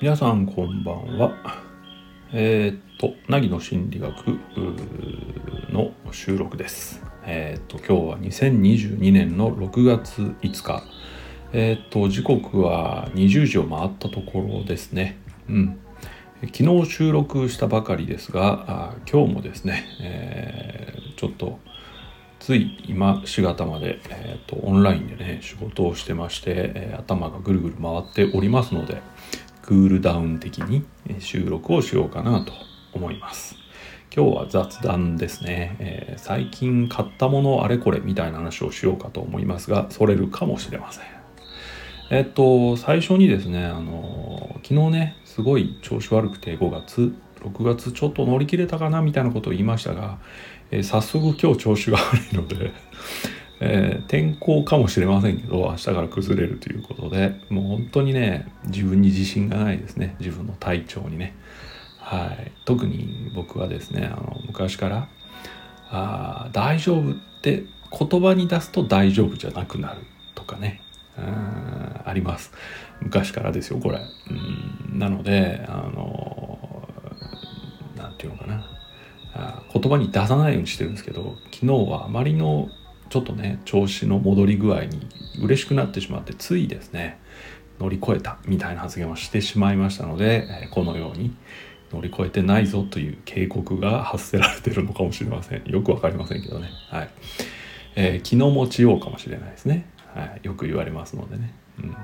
皆さんこんばんは。えー、っと、凪の心理学の収録です。えー、っと、今日は2022年の6月5日。えー、っと、時刻は20時を回ったところですね。うん。昨日収録したばかりですが、今日もですね、えちょっと、つい今4月まで、えーと、とオンラインでね仕事をしてまして、えー、頭がぐるぐる回っておりますので、クールダウン的に収録をしようかなと思います。今日は雑談ですね、えー、最近買ったものあれこれみたいな話をしようかと思いますが、それるかもしれません。えっと、最初にですね、あの、昨日ね、すごい調子悪くて5月、6月ちょっと乗り切れたかなみたいなことを言いましたが、えー、早速今日調子が悪いのでえー、天候かもしれませんけど明日から崩れるということでもう本当にね自分に自信がないですね。自分の体調にね。はい。特に僕はですねあの昔からあ大丈夫って言葉に出すと大丈夫じゃなくなるとかねああります。昔からですよこれ。うん。なのであのて言うのかな。あ言葉に出さないようにしてるんですけど昨日はあまりのちょっとね調子の戻り具合に嬉しくなってしまってついですね乗り越えたみたいな発言をしてしまいましたのでこのように乗り越えてないぞという警告が発せられてるのかもしれません。よく分かりませんけどね。はい、えー、気の持ちようかもしれないですね、はい、よく言われますのでね、うん、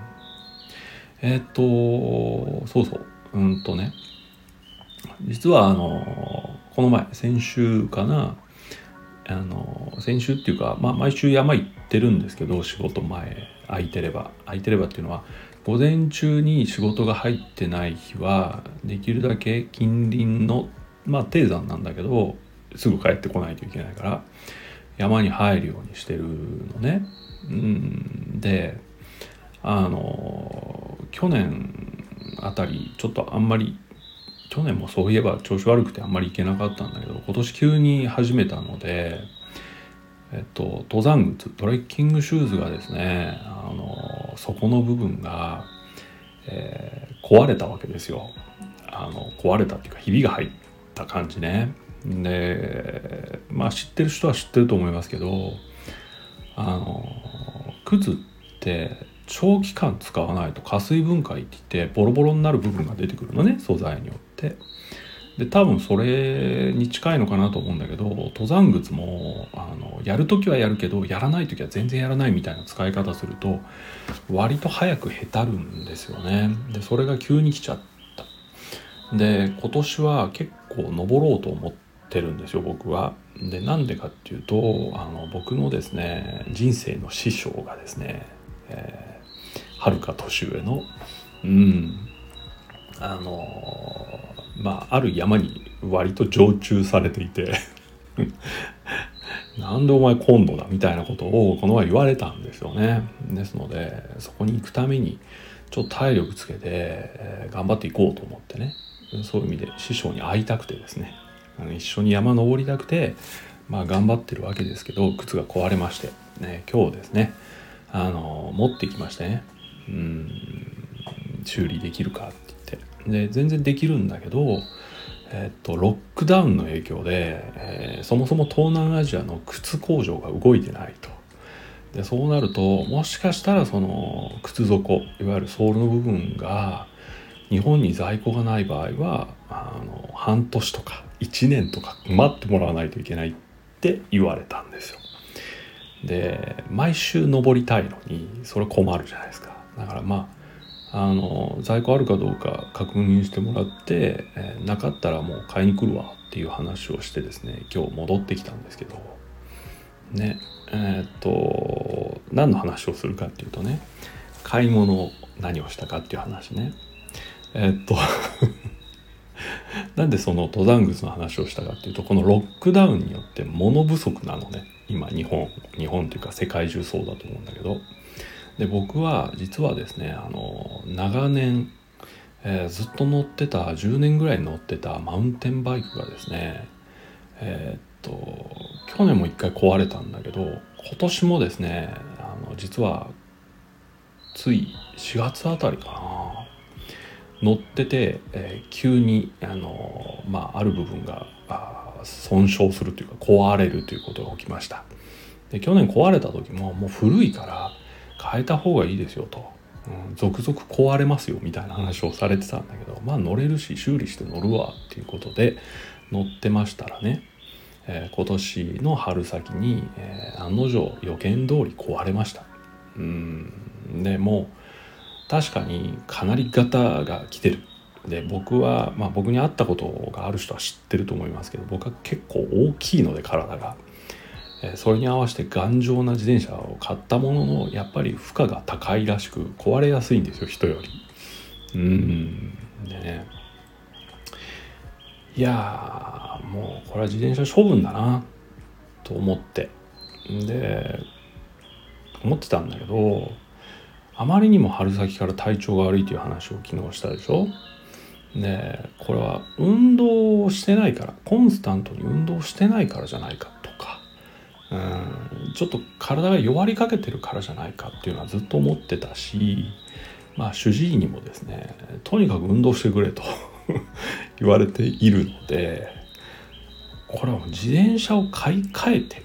えー、っとそうそう。うんとね。実はあのこの前先週かなあの先週っていうか、まあ、毎週山行ってるんですけど仕事前空いてれば空いてればっていうのは午前中に仕事が入ってない日はできるだけ近隣のまあ低山なんだけどすぐ帰ってこないといけないから山に入るようにしてるのね。うん、であの去年あたりちょっとあんまり去年もそういえば調子悪くてあんまり行けなかったんだけど今年急に始めたのでえっと登山靴トレッキングシューズがですねあの底の部分が、えー、壊れたわけですよ。あの壊れたっていうかひびが入った感じね。でまあ知ってる人は知ってると思いますけどあの靴って長期間使わないと加水分解って言ってボロボロになる部分が出てくるのね素材によって。で多分それに近いのかなと思うんだけど登山靴もあのやる時はやるけどやらない時は全然やらないみたいな使い方すると割と早くへたるんですよね。でそれが急に来ちゃった。で今年は結構登ろうと思ってるんですよ僕は。でなんでかっていうとあの僕のですね人生の師匠がですね、えーはるか年上のうん。あのまあある山に割と常駐されていて なんでお前今度だみたいなことをこの前言われたんですよね。ですのでそこに行くためにちょっと体力つけて、え、頑張っていこうと思ってね。そういう意味で師匠に会いたくてですね。あの一緒に山登りたくてまあ頑張ってるわけですけど靴が壊れまして、ね、今日ですねあの持ってきましてね。うん修理できるかって言ってで全然できるんだけど、えっとロックダウンの影響で、えー、そもそも東南アジアの靴工場が動いてないと。でそうなるともしかしたらその靴底いわゆるソールの部分が日本に在庫がない場合はあの半年とか1年とか待ってもらわないといけないって言われたんですよ。で毎週登りたいのにそれ困るじゃないですか。だからまああの在庫あるかどうか確認してもらって、えー、なかったらもう買いに来るわっていう話をしてですね今日戻ってきたんですけど。ねえー、っと何の話をするかっていうとね買い物何をしたかっていう話ね。えー、っと なんでその登山靴の話をしたかっていうとこのロックダウンによって物不足なのね。今日本日本っていうか世界中そうだと思うんだけど。で僕は実はですねあの長年、えー、ずっと乗ってた10年ぐらい乗ってたマウンテンバイクがですねえー、っと去年も一回壊れたんだけど今年もですねあの実はつい4月あたりかな乗ってて、えー、急にあの、まあ、ある部分が損傷するというか壊れるということが起きました。で去年壊れた時ももう古いから変えた方がいいですよと、うん、続々壊れますよみたいな話をされてたんだけどまあ乗れるし修理して乗るわっていうことで乗ってましたらね、えー、今年の春先に、えー、案の定予見通り壊れました。うんでも確かにかなりガタが来てる。で僕は、まあ、僕に会ったことがある人は知ってると思いますけど僕は結構大きいので体が、それに合わせて頑丈な自転車を買ったもののやっぱり負荷が高いらしく壊れやすいんですよ人より。うん。でね。いやもうこれは自転車処分だなと思って。で思ってたんだけどあまりにも春先から体調が悪いという話を昨日したでしょ。でこれは運動をしてないからコンスタントに運動してないからじゃないか。とうんちょっと体が弱りかけてるからじゃないかっていうのはずっと思ってたしまあ主治医にもですねとにかく運動してくれと 言われているのでこれは自転車を買い替えて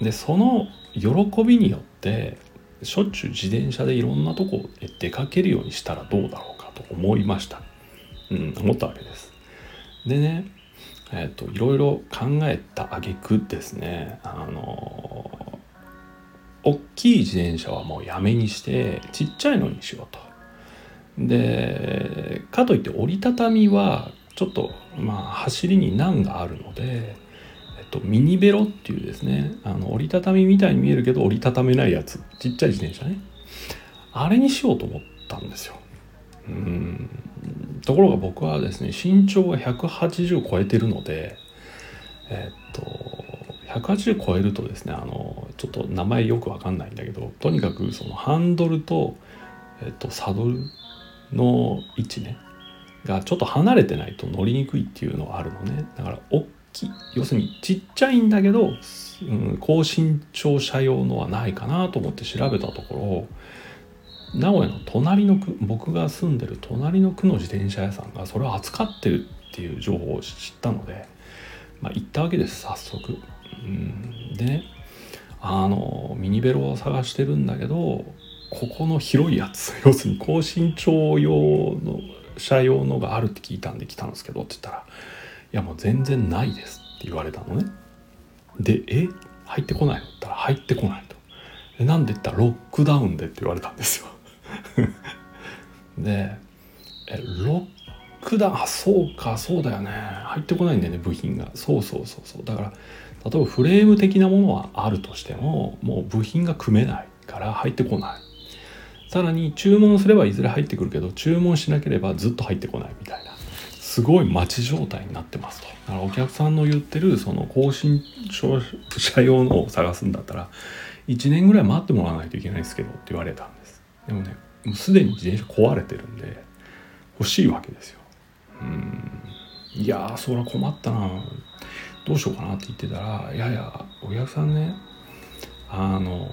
でその喜びによってしょっちゅう自転車でいろんなとこへ出かけるようにしたらどうだろうかと思いました。うん、思ったわけです。でね、えっ、ー、といろいろ考えた挙句ですね、あの大きい自転車はもうやめにしてちっちゃいのにしようと。でかといって折りたたみはちょっとまあ走りに難があるのでえっとミニベロっていうですねあの折りたたみみたいに見えるけど折りたためないやつちっちゃい自転車ね。あれにしようと思ったんですよ。ところが僕はですね身長が180超えてるのでえっと180超えるとですねあのちょっと名前よくわかんないんだけどとにかくそのハンドルと、えっと、サドルの位置ねがちょっと離れてないと乗りにくいっていうのがあるのね。だから大きい要するにちっちゃいんだけど、うん、高身長者用のはないかなと思って調べたところ名古屋の隣の区僕が住んでる隣の区の自転車屋さんがそれを扱ってるっていう情報を知ったので、まあ、行ったわけです早速。うん、でねあのミニベロを探してるんだけどここの広いやつ要するに高身長用の車用のがあるって聞いたんで来たんですけどって言ったらいやもう全然ないです」って言われたのね。で「え？入ってこないの?」って言ったら「入ってこない」と。でなんで言ったら「ロックダウンで」って言われたんですよ。でえ。ロックダウンあそうかそうだよね。入ってこないんだよね部品が。そうそうそうそう。だから例えばフレーム的なものはあるとしてももう部品が組めないから入ってこない。さらに注文すればいずれ入ってくるけど注文しなければずっと入ってこないみたいな。すごい待ち状態になってますと。だからお客さんの言ってるその更新車用のを探すんだったら1年ぐらい待ってもらわないといけないですけどって言われたんで。でもね、もうすでに自転車壊れてるんで欲しいわけですよ。うん。いやー、そりゃ困ったなどうしようかなって言ってたら、いやいや、お客さんね、あの、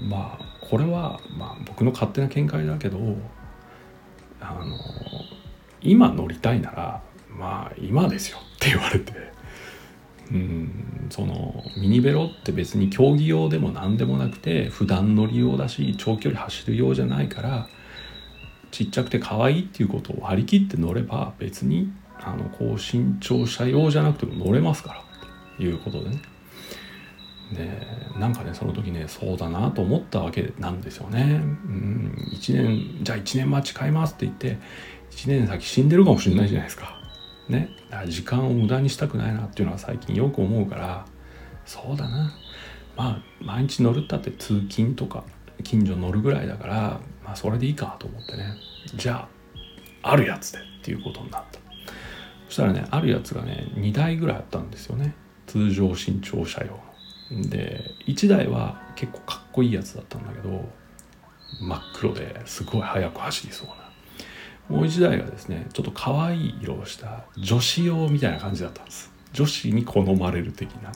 まあ、これは、まあ、僕の勝手な見解だけど、あの、今乗りたいならまあ今ですよって言われてうんそのミニベロって別に競技用でも何でもなくて普段乗り用だし長距離走る用じゃないからちっちゃくて可愛いっていうことを割り切って乗れば別にあの高身長者用じゃなくても乗れますからということでねでなんかねその時ねそうだなと思ったわけなんですよね。うん1年じゃあ1年待ち買いますって言って1年先死んでるかもしれないじゃないですか。ね。時間を無駄にしたくないなっていうのは最近よく思うから、そうだな。まあ、毎日乗るったって通勤とか近所乗るぐらいだから、まあ、それでいいかと思ってね。じゃあ、あるやつでっていうことになった。そしたらね、あるやつがね、2台ぐらいあったんですよね。通常身長車用の。で、1台は結構かっこいいやつだったんだけど、真っ黒ですごい速く走りそうな。もう一台がですねちょっと可愛い色をした女子用みたいな感じだったんです。女子に好まれる的な。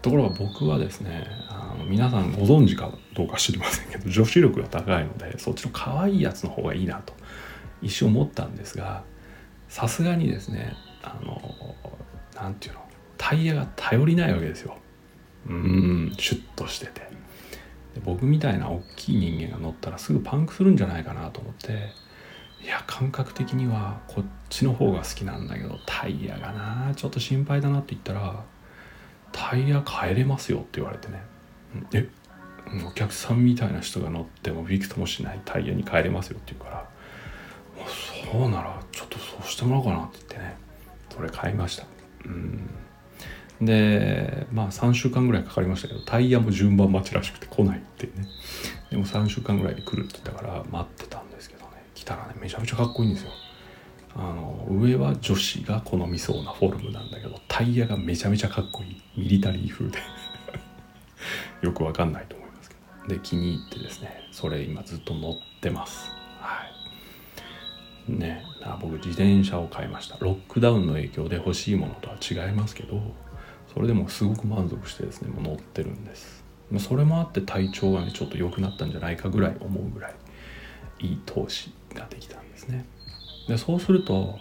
ところが僕はですねあの皆さんご存知かどうか知りませんけど女子力が高いのでそっちの可愛いやつの方がいいなと一瞬思ったんですがさすがにですねあの何て言うのタイヤが頼りないわけですよ。うんシュッとしてて。僕みたいな大きい人間が乗ったらすぐパンクするんじゃないかなと思っていや感覚的にはこっちの方が好きなんだけどタイヤがなちょっと心配だなって言ったらタイヤ変えれますよって言われてね。えお客さんみたいな人が乗ってもびくともしないタイヤに変えれますよって言うからそうならちょっとそうしてもらおうかなって言ってね。それ買いました。うん。でまあ3週間ぐらいかかりましたけどタイヤも順番待ちらしくて来ないってね。でも3週間ぐらいで来るって言ったから待ってた。んですけどね来たらねめちゃめちゃかっこいいんですよ。あの上は女子が好みそうなフォルムなんだけどタイヤがめちゃめちゃかっこいい。ミリタリー風で。よくわかんないと思いますけど。で気に入ってですねそれ今ずっと乗ってます。はい。ね僕自転車を買いました。ロックダウンの影響で欲しいものとは違いますけどそれでもすごく満足してですねもう乗ってるんです。それもあって体調がねちょっと良くなったんじゃないかぐらい思うぐらいいい投資ができたんですね。でそうすると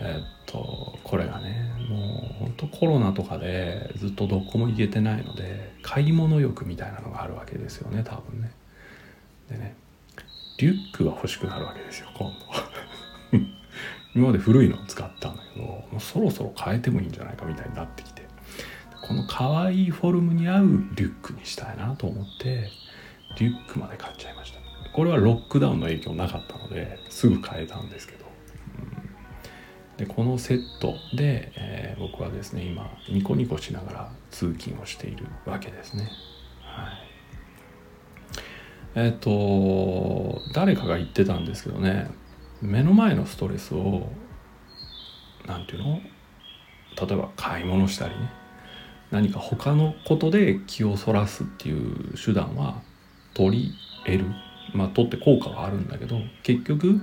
え、っとこれがねもうほんとコロナとかでずっとどこも行けてないので買い物欲みたいなのがあるわけですよね多分ね。でねリュックが欲しくなるわけですよ今度。今まで古いのを使ったんだけどもうそろそろ変えてもいいんじゃないかみたいになってきて。この可愛いフォルムに合うリュックにしたいなと思ってリュックまで買っちゃいました。これはロックダウンの影響なかったのですぐ買えたんですけど、うん、でこのセットで、えー、僕はですね今ニコニコしながら通勤をしているわけですね。はい。えっ、ー、と誰かが言ってたんですけどね目の前のストレスを何て言うの？例えば買い物したりね。何か他のことで気をそらすっていう手段は取り得る。まあ取って効果はあるんだけど結局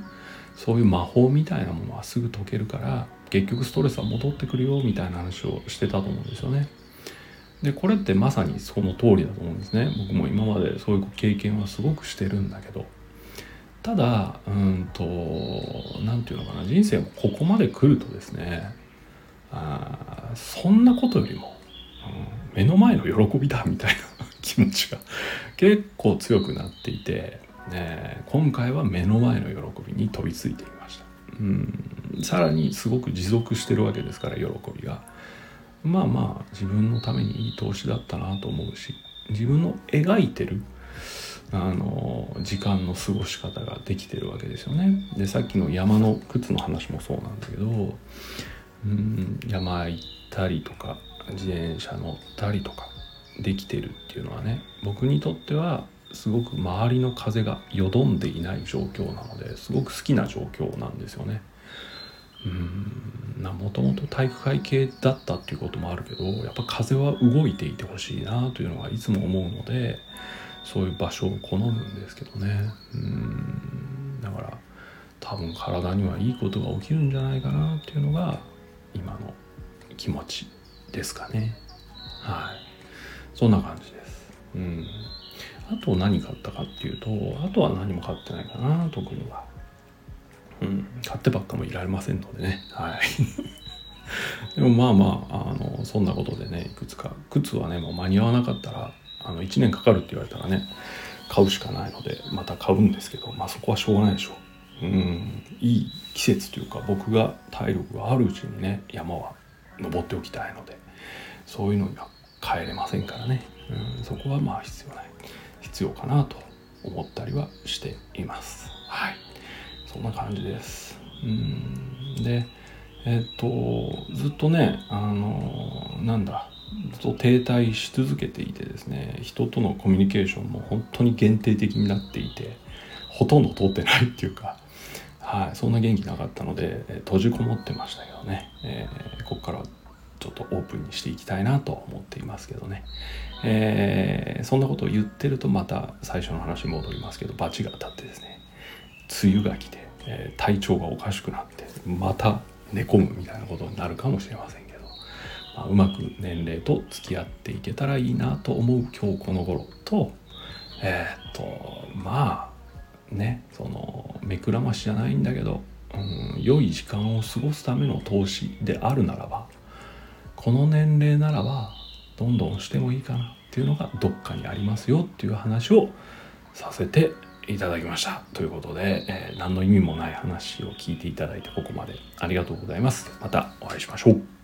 そういう魔法みたいなものはすぐ解けるから結局ストレスは戻ってくるよみたいな話をしてたと思うんですよね。でこれってまさにその通りだと思うんですね。僕も今までそういう経験はすごくしてるんだけどただうんと何て言うのかな人生もここまで来るとですねあそんなことよりも目の前の喜びだみたいな気持ちが結構強くなっていて、ね、今回は目の前の喜びに飛びついていました。うん。さらにすごく持続してるわけですから喜びが。まあまあ自分のためにいい投資だったなと思うし自分の描いてるあの時間の過ごし方ができてるわけですよね。でさっきの山の靴の話もそうなんだけどうん山行ったりとか自転車乗ったりとかできてるっていうのはね僕にとってはすごく周りの風がよどんでいない状況なのですごく好きな状況なんですよね。うん。もともと体育会系だったっていうこともあるけどやっぱ風は動いていてほしいなというのはいつも思うのでそういう場所を好むんですけどね。うん。だから多分体にはいいことが起きるんじゃないかなっていうのが今の気持ちですかね。はい。そんな感じです。うん。あと何買ったかっていうとあとは何も買ってないかな特には。うん買ってばっかもいられませんのでね。はい。でもまあまああのそんなことでねいくつか靴はねもう間に合わなかったらあの1年かかるって言われたらね買うしかないのでまた買うんですけどまあそこはしょうがないでしょう。うんいい季節というか僕が体力があるうちにね山は登っておきたいのでそういうのには変えれませんからね、うん、そこはまあ必要ない。必要かなと思ったりはしています。はい。そんな感じです。うん。でえっとずっとねあのなんだずっと停滞し続けていてですね人とのコミュニケーションも本当に限定的になっていてほとんど通ってないっていうかはい、そんな元気なかったので、え閉じこもってましたけどね、えー、ここからちょっとオープンにしていきたいなと思っていますけどね、えー、そんなことを言ってるとまた最初の話に戻りますけど罰が当たってですね梅雨が来て、えー、体調がおかしくなってまた寝込むみたいなことになるかもしれませんけどまあ、うまく年齢と付き合っていけたらいいなと思う今日この頃とえー、っとまあねその目くらましじゃないんだけど、うん、良い時間を過ごすための投資であるならばこの年齢ならばどんどんしてもいいかな。っていうのがどっかにありますよっていう話をさせていただきました。ということで、えー、何の意味もない話を聞いていただいてここまでありがとうございます。またお会いしましょう。